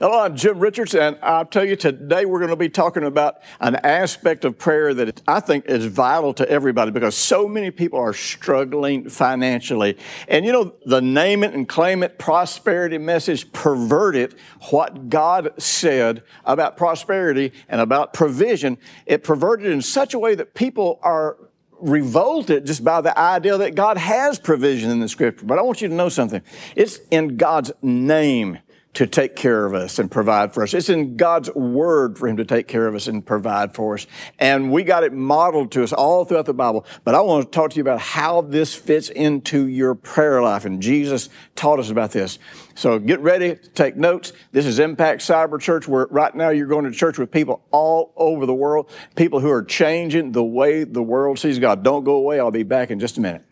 Hello, I'm Jim Richards, and I'll tell you today we're going to be talking about an aspect of prayer that I think is vital to everybody because so many people are struggling financially. And you know, the name it and claim it prosperity message perverted what God said about prosperity and about provision. It perverted in such a way that people are revolted just by the idea that God has provision in the scripture. But I want you to know something. It's in God's name to take care of us and provide for us. It's in God's word for Him to take care of us and provide for us. And we got it modeled to us all throughout the Bible. But I want to talk to you about how this fits into your prayer life. And Jesus taught us about this. So get ready take notes. This is Impact Cyber Church, where right now you're going to church with people all over the world, people who are changing the way the world sees God. Don't go away. I'll be back in just a minute.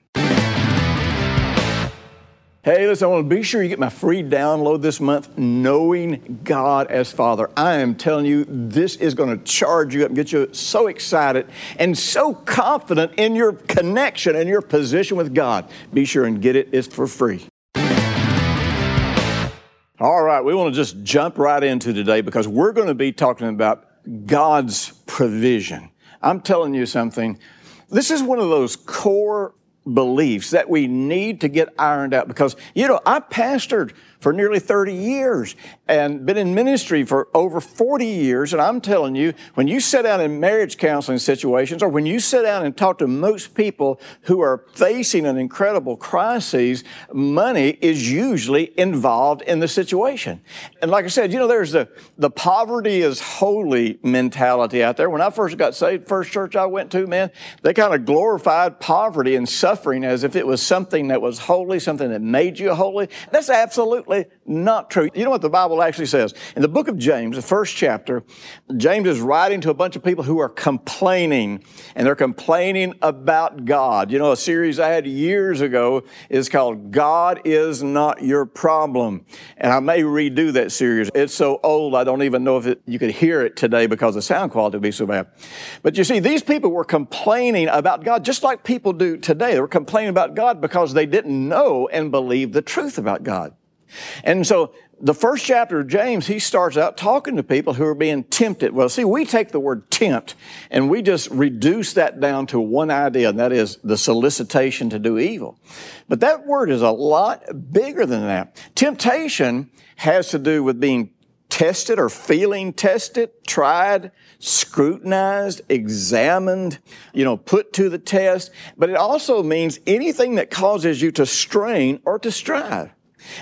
Hey, listen, I want to be sure you get my free download this month, Knowing God as Father. I am telling you, this is going to charge you up and get you so excited and so confident in your connection and your position with God. Be sure and get it, it's for free. All right, we want to just jump right into today because we're going to be talking about God's provision. I'm telling you something. This is one of those core beliefs that we need to get ironed out because, you know, I pastored for nearly 30 years and been in ministry for over 40 years. And I'm telling you, when you sit down in marriage counseling situations or when you sit down and talk to most people who are facing an incredible crisis, money is usually involved in the situation. And like I said, you know, there's the, the poverty is holy mentality out there. When I first got saved, first church I went to, man, they kind of glorified poverty and suffering as if it was something that was holy, something that made you holy. That's absolutely not true. You know what the Bible actually says? In the book of James, the first chapter, James is writing to a bunch of people who are complaining, and they're complaining about God. You know, a series I had years ago is called God is Not Your Problem. And I may redo that series. It's so old, I don't even know if it, you could hear it today because the sound quality would be so bad. But you see, these people were complaining about God just like people do today. They were complaining about God because they didn't know and believe the truth about God. And so the first chapter of James, he starts out talking to people who are being tempted. Well, see, we take the word tempt and we just reduce that down to one idea, and that is the solicitation to do evil. But that word is a lot bigger than that. Temptation has to do with being tested or feeling tested, tried, scrutinized, examined, you know, put to the test. But it also means anything that causes you to strain or to strive.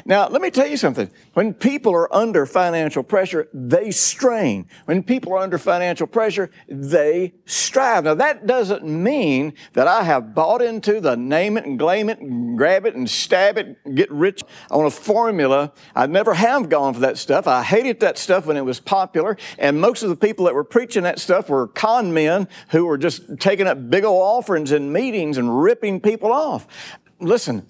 Now, let me tell you something. When people are under financial pressure, they strain. When people are under financial pressure, they strive. Now, that doesn't mean that I have bought into the name it and claim it and grab it and stab it and get rich on a formula. I never have gone for that stuff. I hated that stuff when it was popular. And most of the people that were preaching that stuff were con men who were just taking up big old offerings in meetings and ripping people off. Listen,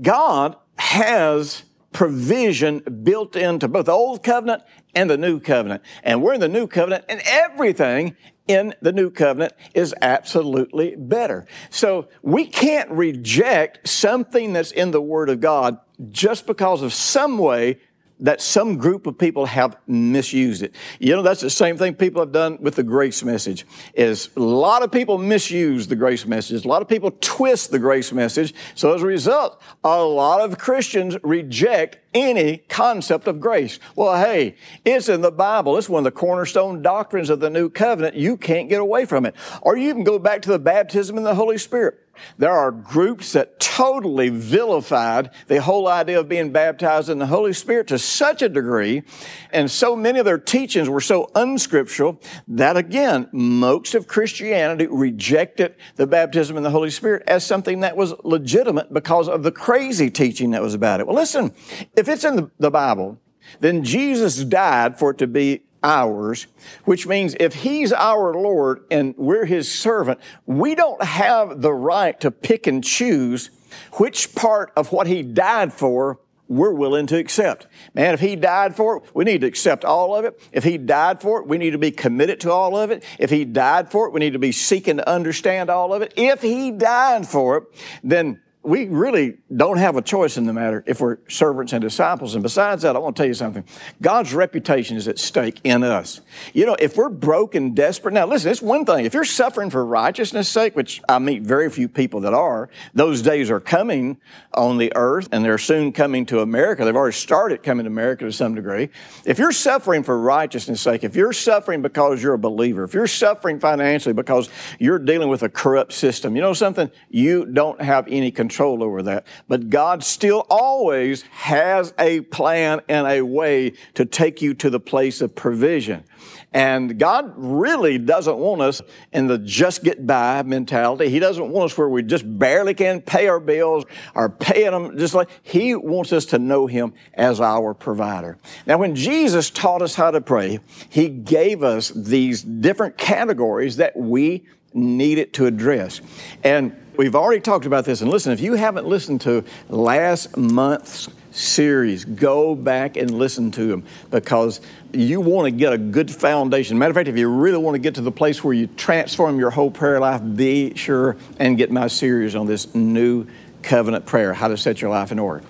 God has provision built into both the old covenant and the new covenant. And we're in the new covenant and everything in the new covenant is absolutely better. So we can't reject something that's in the word of God just because of some way that some group of people have misused it. You know, that's the same thing people have done with the grace message. Is a lot of people misuse the grace message. A lot of people twist the grace message. So as a result, a lot of Christians reject any concept of grace. Well, hey, it's in the Bible. It's one of the cornerstone doctrines of the new covenant. You can't get away from it. Or you can go back to the baptism in the Holy Spirit. There are groups that totally vilified the whole idea of being baptized in the Holy Spirit to such a degree, and so many of their teachings were so unscriptural that again, most of Christianity rejected the baptism in the Holy Spirit as something that was legitimate because of the crazy teaching that was about it. Well, listen, if it's in the, Bible, then Jesus died for it to be ours, which means if He's our Lord and we're His servant, we don't have the right to pick and choose which part of what He died for we're willing to accept. Man, if He died for it, we need to accept all of it. If He died for it, we need to be committed to all of it. If He died for it, we need to be seeking to understand all of it. If He died for it, then we really don't have a choice in the matter if we're servants and disciples. And besides that, I want to tell you something. God's reputation is at stake in us. You know, if we're broken, desperate, now listen, it's one thing. If you're suffering for righteousness' sake, which I meet very few people that are, those days are coming on the earth and they're soon coming to America. They've already started coming to America to some degree. If you're suffering for righteousness' sake, if you're suffering because you're a believer, if you're suffering financially because you're dealing with a corrupt system, you know something? You don't have any control control over that. But God still always has a plan and a way to take you to the place of provision. And God really doesn't want us in the just get by mentality. He doesn't want us where we just barely can pay our bills or paying them just like He wants us to know Him as our provider. Now, when Jesus taught us how to pray, He gave us these different categories that we needed to address. And We've already talked about this, and listen, if you haven't listened to last month's series, go back and listen to them because you want to get a good foundation. Matter of fact, if you really want to get to the place where you transform your whole prayer life, be sure and get my series on this new covenant prayer, how to set your life in order.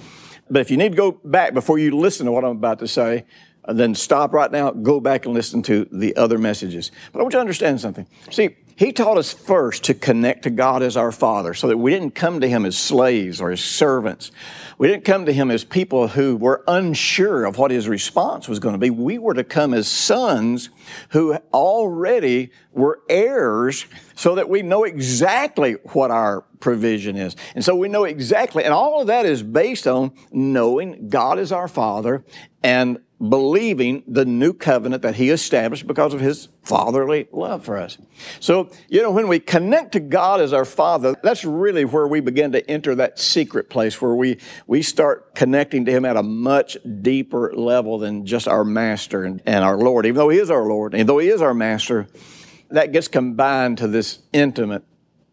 But if you need to go back before you listen to what I'm about to say, then stop right now, go back and listen to the other messages. But I want you to understand something. See, he taught us first to connect to God as our Father so that we didn't come to Him as slaves or as servants. We didn't come to Him as people who were unsure of what His response was going to be. We were to come as sons who already were heirs so that we know exactly what our provision is. And so we know exactly, and all of that is based on knowing God is our Father and believing the new covenant that he established because of his fatherly love for us. So, you know, when we connect to God as our father, that's really where we begin to enter that secret place where we, we start connecting to him at a much deeper level than just our master and, and our Lord. Even though he is our Lord, even though he is our master, that gets combined to this intimate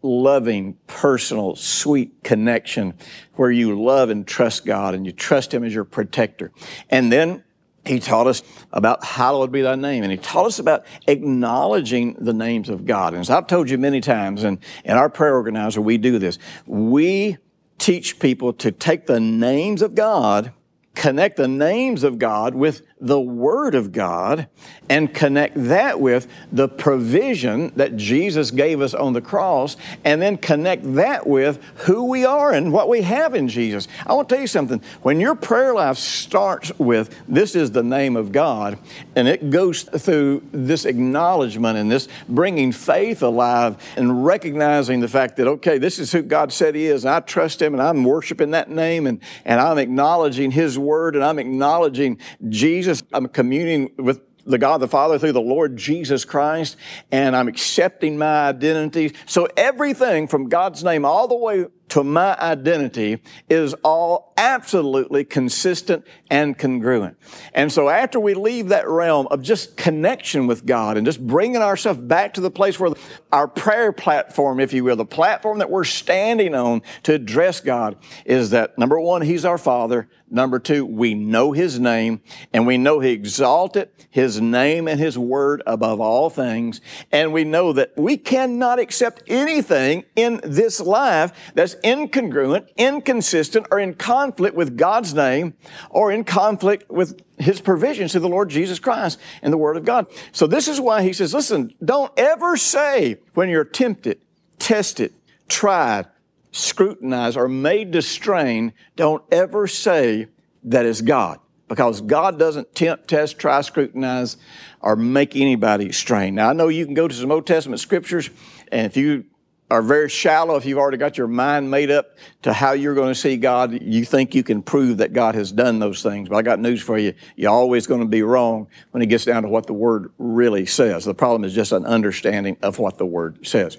loving, personal, sweet connection where you love and trust God and you trust Him as your protector. And then he taught us about hallowed be thy name, and he taught us about acknowledging the names of God. And as I've told you many times, and in our prayer organizer, we do this. We teach people to take the names of God, connect the names of God with the Word of God and connect that with the provision that Jesus gave us on the cross, and then connect that with who we are and what we have in Jesus. I want to tell you something. When your prayer life starts with, This is the name of God, and it goes through this acknowledgement and this bringing faith alive and recognizing the fact that, okay, this is who God said He is, and I trust Him, and I'm worshiping that name, and, and I'm acknowledging His Word, and I'm acknowledging Jesus. I'm communing with the God the Father through the Lord Jesus Christ, and I'm accepting my identity. So everything from God's name all the way to my identity is all absolutely consistent and congruent. And so after we leave that realm of just connection with God and just bringing ourselves back to the place where our prayer platform, if you will, the platform that we're standing on to address God is that number one, He's our Father. Number two, we know His name and we know He exalted His name and His word above all things. And we know that we cannot accept anything in this life that's incongruent, inconsistent, or in conflict with God's name or in conflict with His provisions through the Lord Jesus Christ and the Word of God. So this is why He says, listen, don't ever say when you're tempted, tested, tried, scrutinized, or made to strain, don't ever say that is God. Because God doesn't tempt, test, try, scrutinize, or make anybody strain. Now, I know you can go to some Old Testament scriptures, and if you are very shallow, if you've already got your mind made up to how you're going to see God, you think you can prove that God has done those things. But I got news for you. You're always going to be wrong when it gets down to what the Word really says. The problem is just an understanding of what the Word says.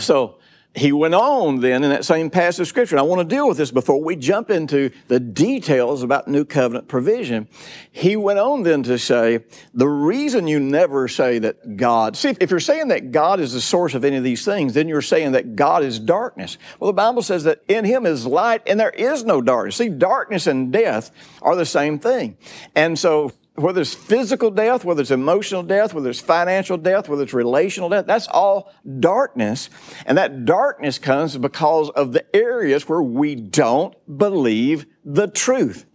So, he went on then in that same passage of scripture. And I want to deal with this before we jump into the details about new covenant provision. He went on then to say, the reason you never say that God, see, if you're saying that God is the source of any of these things, then you're saying that God is darkness. Well, the Bible says that in him is light and there is no darkness. See, darkness and death are the same thing. And so whether it's physical death, whether it's emotional death, whether it's financial death, whether it's relational death, that's all darkness. And that darkness comes because of the areas where we don't believe the truth.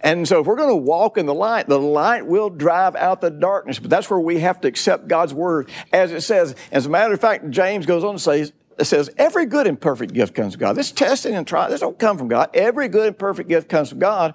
And so if we're going to walk in the light, the light will drive out the darkness. But that's where we have to accept God's word. As it says, as a matter of fact, James goes on to say, it says every good and perfect gift comes from God. This testing and trial, this don't come from God. Every good and perfect gift comes from God.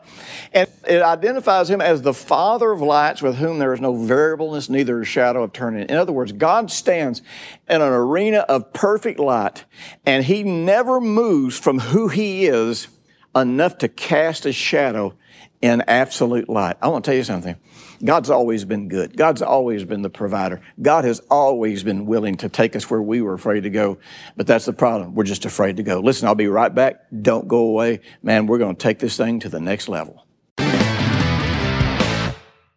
And it identifies him as the Father of lights with whom there is no variableness, neither a shadow of turning. In other words, God stands in an arena of perfect light, and he never moves from who he is enough to cast a shadow in absolute light. I want to tell you something. God's always been good. God's always been the provider. God has always been willing to take us where we were afraid to go. But that's the problem. We're just afraid to go. Listen, I'll be right back. Don't go away. Man, we're going to take this thing to the next level.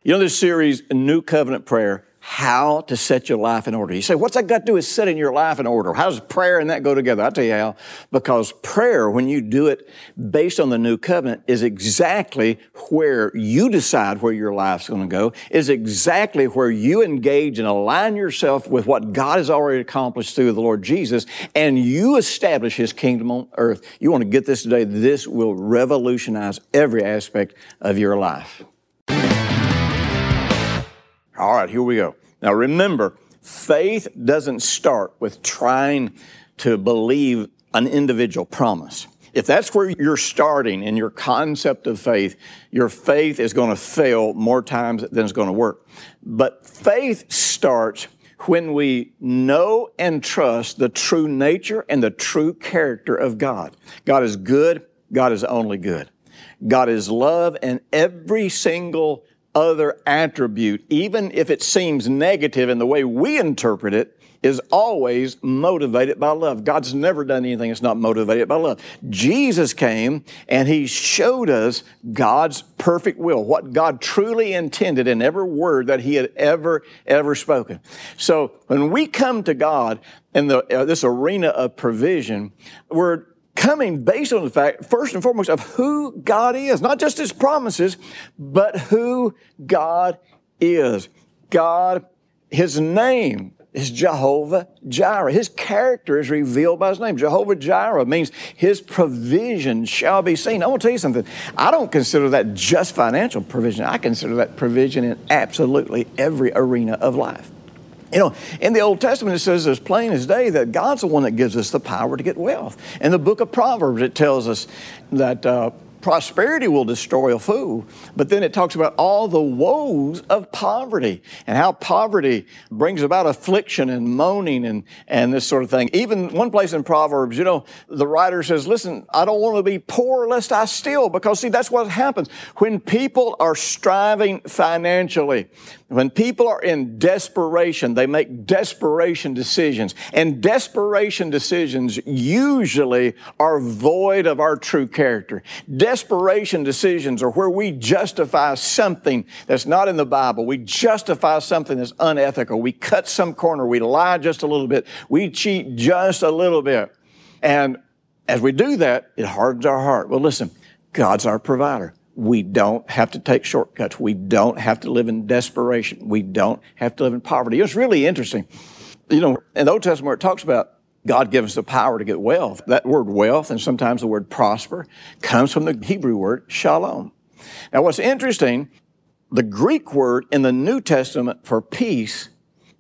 You know, this series, New Covenant Prayer, how to set your life in order. You say, what's that got to do with setting your life in order? How does prayer and that go together? I'll tell you how. Because prayer, when you do it based on the new covenant, is exactly where you decide where your life's going to go, is exactly where you engage and align yourself with what God has already accomplished through the Lord Jesus, and you establish His kingdom on earth. You want to get this today. This will revolutionize every aspect of your life. All right, here we go. Now remember, faith doesn't start with trying to believe an individual promise. If that's where you're starting in your concept of faith, your faith is going to fail more times than it's going to work. But faith starts when we know and trust the true nature and the true character of God. God is good. God is only good. God is love and every single other attribute, even if it seems negative in the way we interpret it, is always motivated by love. God's never done anything that's not motivated by love. Jesus came and He showed us God's perfect will, what God truly intended in every word that He had ever, ever spoken. So when we come to God in the, uh, this arena of provision, we're coming based on the fact, first and foremost, of who God is, not just His promises, but who God is. God, His name is Jehovah Jireh. His character is revealed by His name. Jehovah Jireh means His provision shall be seen. I want to tell you something. I don't consider that just financial provision. I consider that provision in absolutely every arena of life. You know, in the Old Testament, it says as plain as day that God's the one that gives us the power to get wealth. In the book of Proverbs, it tells us that uh, prosperity will destroy a fool. But then it talks about all the woes of poverty and how poverty brings about affliction and moaning and, and this sort of thing. Even one place in Proverbs, you know, the writer says, listen, I don't want to be poor lest I steal because see, that's what happens. When people are striving financially, when people are in desperation, they make desperation decisions. And desperation decisions usually are void of our true character. Desperation decisions are where we justify something that's not in the Bible. We justify something that's unethical. We cut some corner. We lie just a little bit. We cheat just a little bit. And as we do that, it hardens our heart. Well, listen, God's our provider. We don't have to take shortcuts. We don't have to live in desperation. We don't have to live in poverty. It's really interesting. You know, in the Old Testament it talks about God gives us the power to get wealth, that word wealth and sometimes the word prosper comes from the Hebrew word shalom. Now, what's interesting, the Greek word in the New Testament for peace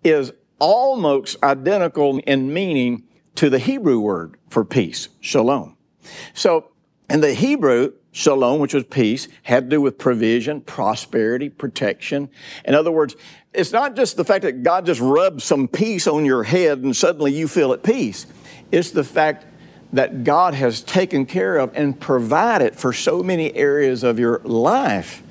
is almost identical in meaning to the Hebrew word for peace, shalom. So, in the Hebrew, Shalom, which was peace, had to do with provision, prosperity, protection. In other words, it's not just the fact that God just rubs some peace on your head and suddenly you feel at peace. It's the fact that God has taken care of and provided for so many areas of your life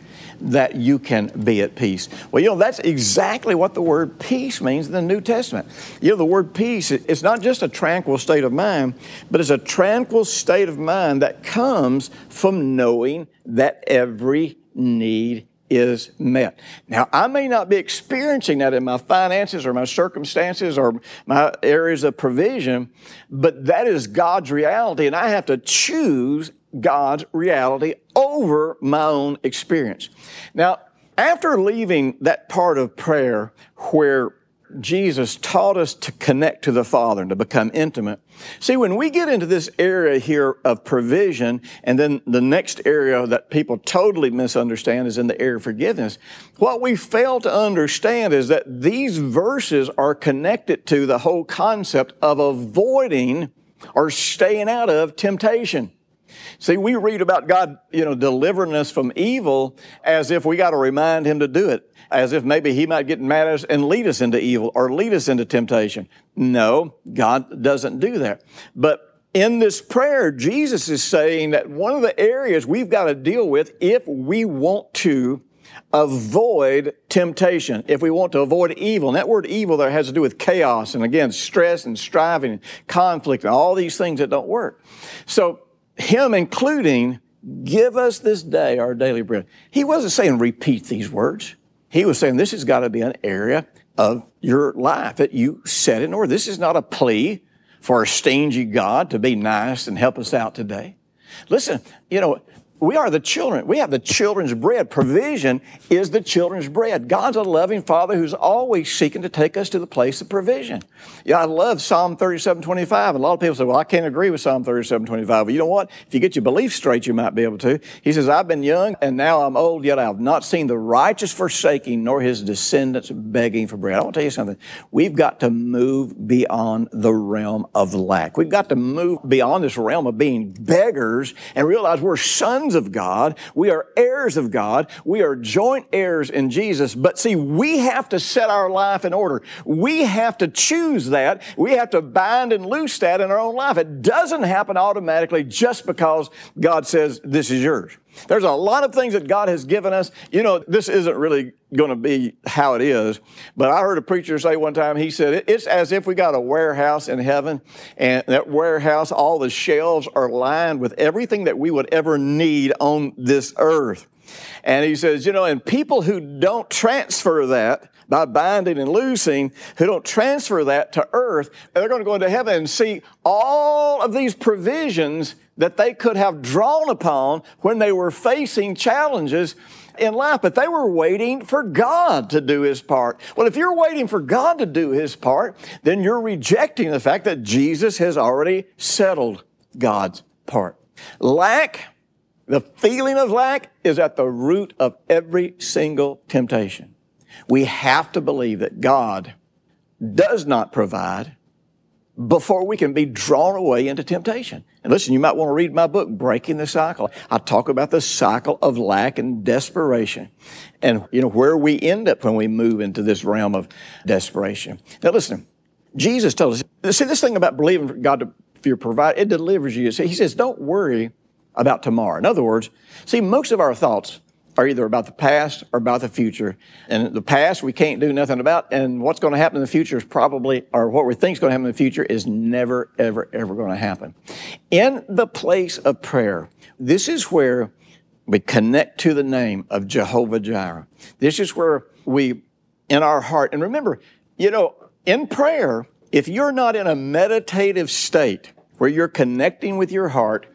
that you can be at peace. Well, you know, that's exactly what the word peace means in the New Testament. You know, the word peace, it's not just a tranquil state of mind, but it's a tranquil state of mind that comes from knowing that every need is met. Now, I may not be experiencing that in my finances or my circumstances or my areas of provision, but that is God's reality, and I have to choose God's reality over my own experience. Now, after leaving that part of prayer where Jesus taught us to connect to the Father and to become intimate. See, when we get into this area here of provision, and then the next area that people totally misunderstand is in the area of forgiveness, what we fail to understand is that these verses are connected to the whole concept of avoiding or staying out of temptation. See, we read about God, you know, delivering us from evil as if we got to remind Him to do it as if maybe he might get mad at us and lead us into evil or lead us into temptation. No, God doesn't do that. But in this prayer, Jesus is saying that one of the areas we've got to deal with if we want to avoid temptation, if we want to avoid evil. And that word evil there has to do with chaos and again, stress and striving and conflict and all these things that don't work. So, Him including, give us this day our daily bread. He wasn't saying repeat these words. He was saying this has got to be an area of your life that you set in order. This is not a plea for a stingy God to be nice and help us out today. Listen, you know, we are the children. We have the children's bread. Provision is the children's bread. God's a loving Father who's always seeking to take us to the place of provision. Yeah, I love Psalm 37, 25. A lot of people say, well, I can't agree with Psalm 37, 25. But you know what? If you get your beliefs straight, you might be able to. He says, I've been young and now I'm old, yet I have not seen the righteous forsaking nor his descendants begging for bread. I want to tell you something. We've got to move beyond the realm of lack. We've got to move beyond this realm of being beggars and realize we're sons sons of God. We are heirs of God. We are joint heirs in Jesus. But see, we have to set our life in order. We have to choose that. We have to bind and loose that in our own life. It doesn't happen automatically just because God says, this is yours. There's a lot of things that God has given us. You know, this isn't really going to be how it is, but I heard a preacher say one time, he said, it's as if we got a warehouse in heaven, and that warehouse, all the shelves are lined with everything that we would ever need on this earth. And he says, you know, and people who don't transfer that, by binding and loosing, who don't transfer that to earth, they're going to go into heaven and see all of these provisions that they could have drawn upon when they were facing challenges in life, but they were waiting for God to do His part. Well, if you're waiting for God to do His part, then you're rejecting the fact that Jesus has already settled God's part. Lack, the feeling of lack, is at the root of every single temptation. We have to believe that God does not provide before we can be drawn away into temptation. And listen, you might want to read my book, Breaking the Cycle. I talk about the cycle of lack and desperation and, you know, where we end up when we move into this realm of desperation. Now listen, Jesus told us, see this thing about believing God to, for your provide, it delivers you. See, he says, don't worry about tomorrow. In other words, see, most of our thoughts are either about the past or about the future. And the past we can't do nothing about, and what's going to happen in the future is probably, or what we think is going to happen in the future is never, ever, ever going to happen. In the place of prayer, this is where we connect to the name of Jehovah Jireh. This is where we, in our heart, and remember, you know, in prayer, if you're not in a meditative state where you're connecting with your heart,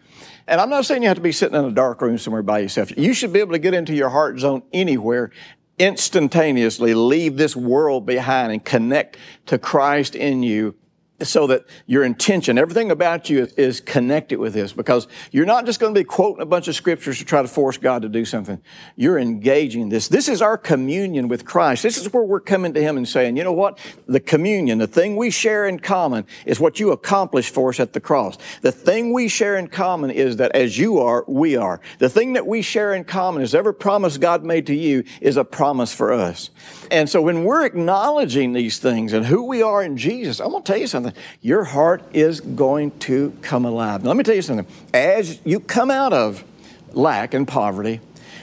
and I'm not saying you have to be sitting in a dark room somewhere by yourself. You should be able to get into your heart zone anywhere instantaneously, leave this world behind and connect to Christ in you so that your intention, everything about you is connected with this because you're not just going to be quoting a bunch of scriptures to try to force God to do something. You're engaging this. This is our communion with Christ. This is where we're coming to Him and saying, you know what? The communion, the thing we share in common is what you accomplished for us at the cross. The thing we share in common is that as you are, we are. The thing that we share in common is every promise God made to you is a promise for us. And so when we're acknowledging these things and who we are in Jesus, I'm going to tell you something. Your heart is going to come alive. Now, let me tell you something. As you come out of lack and poverty,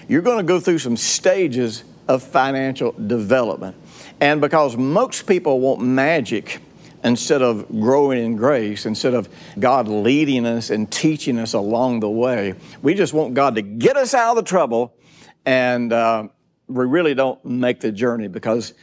you're going to go through some stages of financial development. And because most people want magic instead of growing in grace, instead of God leading us and teaching us along the way, we just want God to get us out of the trouble and uh, we really don't make the journey because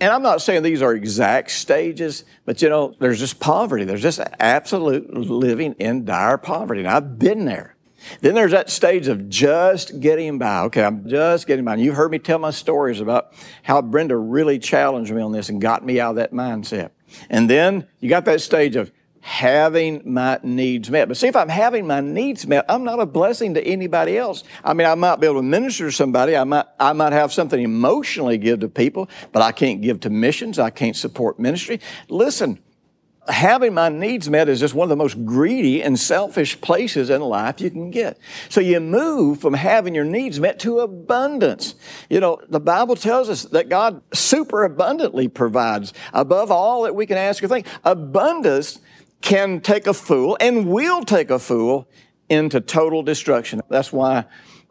and I'm not saying these are exact stages, but you know, there's just poverty. There's just absolute living in dire poverty. And I've been there. Then there's that stage of just getting by. Okay, I'm just getting by. And you've heard me tell my stories about how Brenda really challenged me on this and got me out of that mindset. And then you got that stage of having my needs met. But see, if I'm having my needs met, I'm not a blessing to anybody else. I mean, I might be able to minister to somebody. I might, I might have something emotionally give to people, but I can't give to missions. I can't support ministry. Listen, having my needs met is just one of the most greedy and selfish places in life you can get. So you move from having your needs met to abundance. You know, the Bible tells us that God super abundantly provides above all that we can ask or think. Abundance can take a fool and will take a fool into total destruction. That's why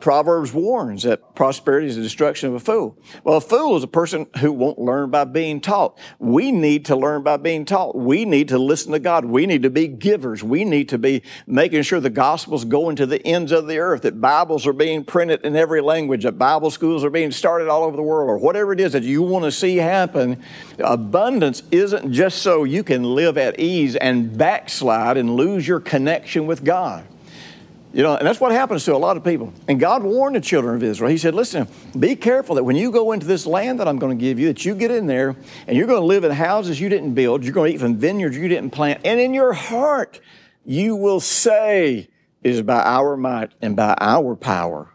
Proverbs warns that prosperity is the destruction of a fool. Well, a fool is a person who won't learn by being taught. We need to learn by being taught. We need to listen to God. We need to be givers. We need to be making sure the gospel's going to the ends of the earth, that Bibles are being printed in every language, that Bible schools are being started all over the world, or whatever it is that you want to see happen. Abundance isn't just so you can live at ease and backslide and lose your connection with God. You know, and that's what happens to a lot of people. And God warned the children of Israel. He said, listen, be careful that when you go into this land that I'm going to give you, that you get in there and you're going to live in houses you didn't build, you're going to eat from vineyards you didn't plant, and in your heart you will say, it is by our might and by our power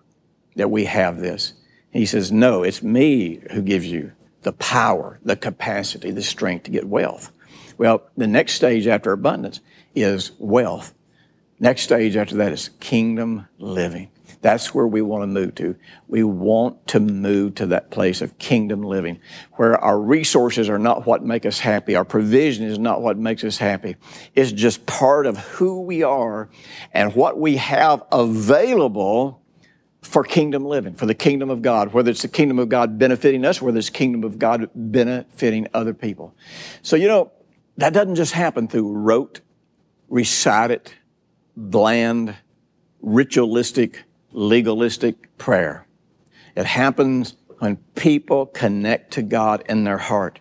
that we have this. He says, no, it's me who gives you the power, the capacity, the strength to get wealth. Well, the next stage after abundance is wealth. Next stage after that is kingdom living. That's where we want to move to. We want to move to that place of kingdom living where our resources are not what make us happy. Our provision is not what makes us happy. It's just part of who we are and what we have available for kingdom living, for the kingdom of God, whether it's the kingdom of God benefiting us, whether it's kingdom of God benefiting other people. So, you know, that doesn't just happen through rote, recite it, bland, ritualistic, legalistic prayer. It happens when people connect to God in their heart.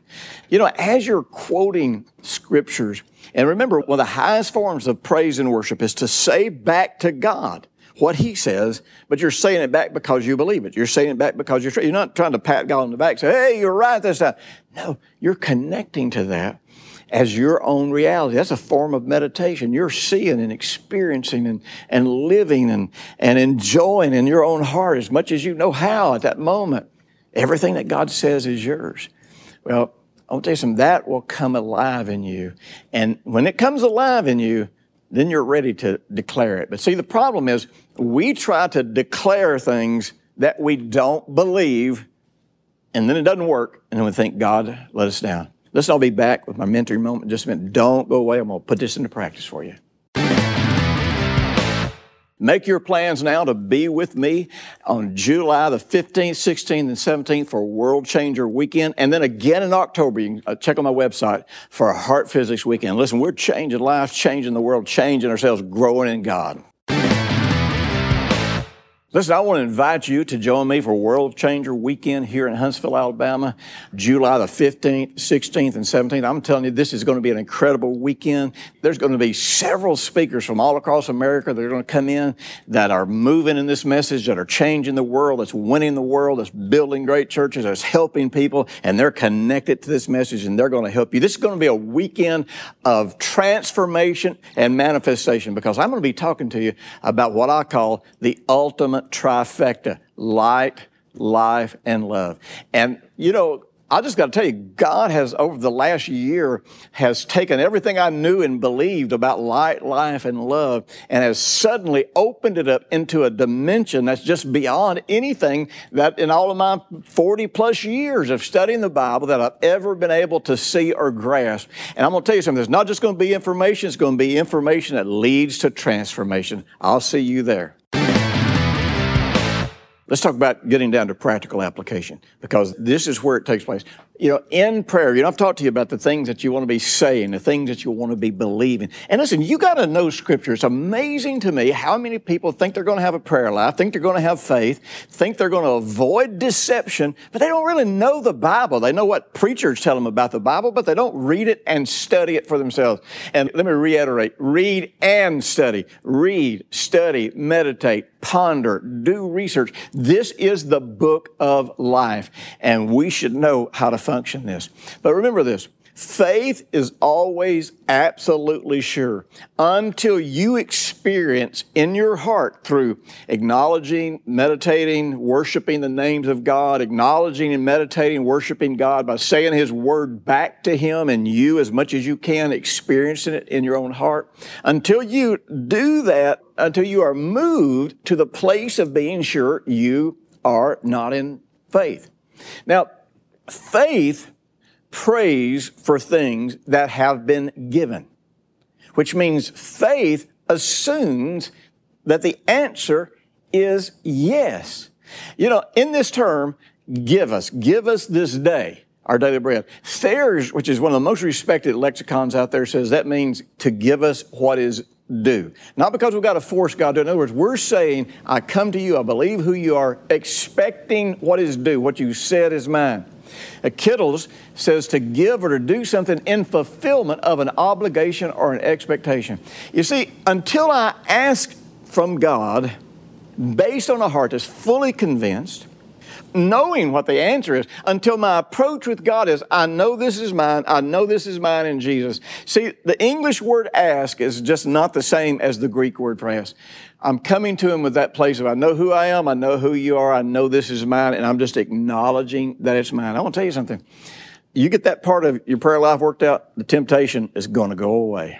You know, as you're quoting scriptures, and remember, one of the highest forms of praise and worship is to say back to God what He says, but you're saying it back because you believe it. You're saying it back because you're, you're not trying to pat God on the back say, hey, you're right this time. No, you're connecting to that as your own reality. That's a form of meditation. You're seeing and experiencing and, and living and, and enjoying in your own heart as much as you know how at that moment. Everything that God says is yours. Well, I'll tell you something, that will come alive in you. And when it comes alive in you, then you're ready to declare it. But see, the problem is we try to declare things that we don't believe, and then it doesn't work, and then we think, God let us down. Listen, I'll be back with my mentoring moment just a minute. Don't go away. I'm going to put this into practice for you. Make your plans now to be with me on July the 15th, 16th, and 17th for World Changer Weekend. And then again in October, you can uh, check on my website for Heart Physics Weekend. Listen, we're changing lives, changing the world, changing ourselves, growing in God. Listen, I want to invite you to join me for World Changer Weekend here in Huntsville, Alabama, July the 15th, 16th, and 17th. I'm telling you, this is going to be an incredible weekend. There's going to be several speakers from all across America that are going to come in that are moving in this message, that are changing the world, that's winning the world, that's building great churches, that's helping people, and they're connected to this message and they're going to help you. This is going to be a weekend of transformation and manifestation because I'm going to be talking to you about what I call the ultimate trifecta light, life, and love. And, you know, I just got to tell you, God has, over the last year, has taken everything I knew and believed about light, life, and love and has suddenly opened it up into a dimension that's just beyond anything that in all of my 40 plus years of studying the Bible that I've ever been able to see or grasp. And I'm going to tell you something, there's not just going to be information, it's going to be information that leads to transformation. I'll see you there. Let's talk about getting down to practical application because this is where it takes place. You know, in prayer, you know, I've talked to you about the things that you want to be saying, the things that you want to be believing. And listen, you got to know Scripture. It's amazing to me how many people think they're going to have a prayer life, think they're going to have faith, think they're going to avoid deception, but they don't really know the Bible. They know what preachers tell them about the Bible, but they don't read it and study it for themselves. And let me reiterate read and study. Read, study, meditate, ponder, do research. This is the book of life, and we should know how to function this. But remember this faith is always absolutely sure until you experience in your heart through acknowledging, meditating, worshiping the names of God, acknowledging and meditating, worshiping God by saying His word back to Him and you as much as you can, experiencing it in your own heart. Until you do that, until you are moved to the place of being sure you are not in faith. Now, faith prays for things that have been given, which means faith assumes that the answer is yes. You know, in this term, give us, give us this day our daily bread. Thayer's, which is one of the most respected lexicons out there, says that means to give us what is due. Not because we've got to force God to. In other words, we're saying, I come to you, I believe who you are, expecting what is due, what you said is mine. A Kittel's says to give or to do something in fulfillment of an obligation or an expectation. You see, until I ask from God, based on a heart that's fully convinced, knowing what the answer is until my approach with God is, I know this is mine, I know this is mine in Jesus. See, the English word ask is just not the same as the Greek word for ask. I'm coming to Him with that place of, I know who I am, I know who you are, I know this is mine, and I'm just acknowledging that it's mine. I want to tell you something. You get that part of your prayer life worked out, the temptation is going to go away.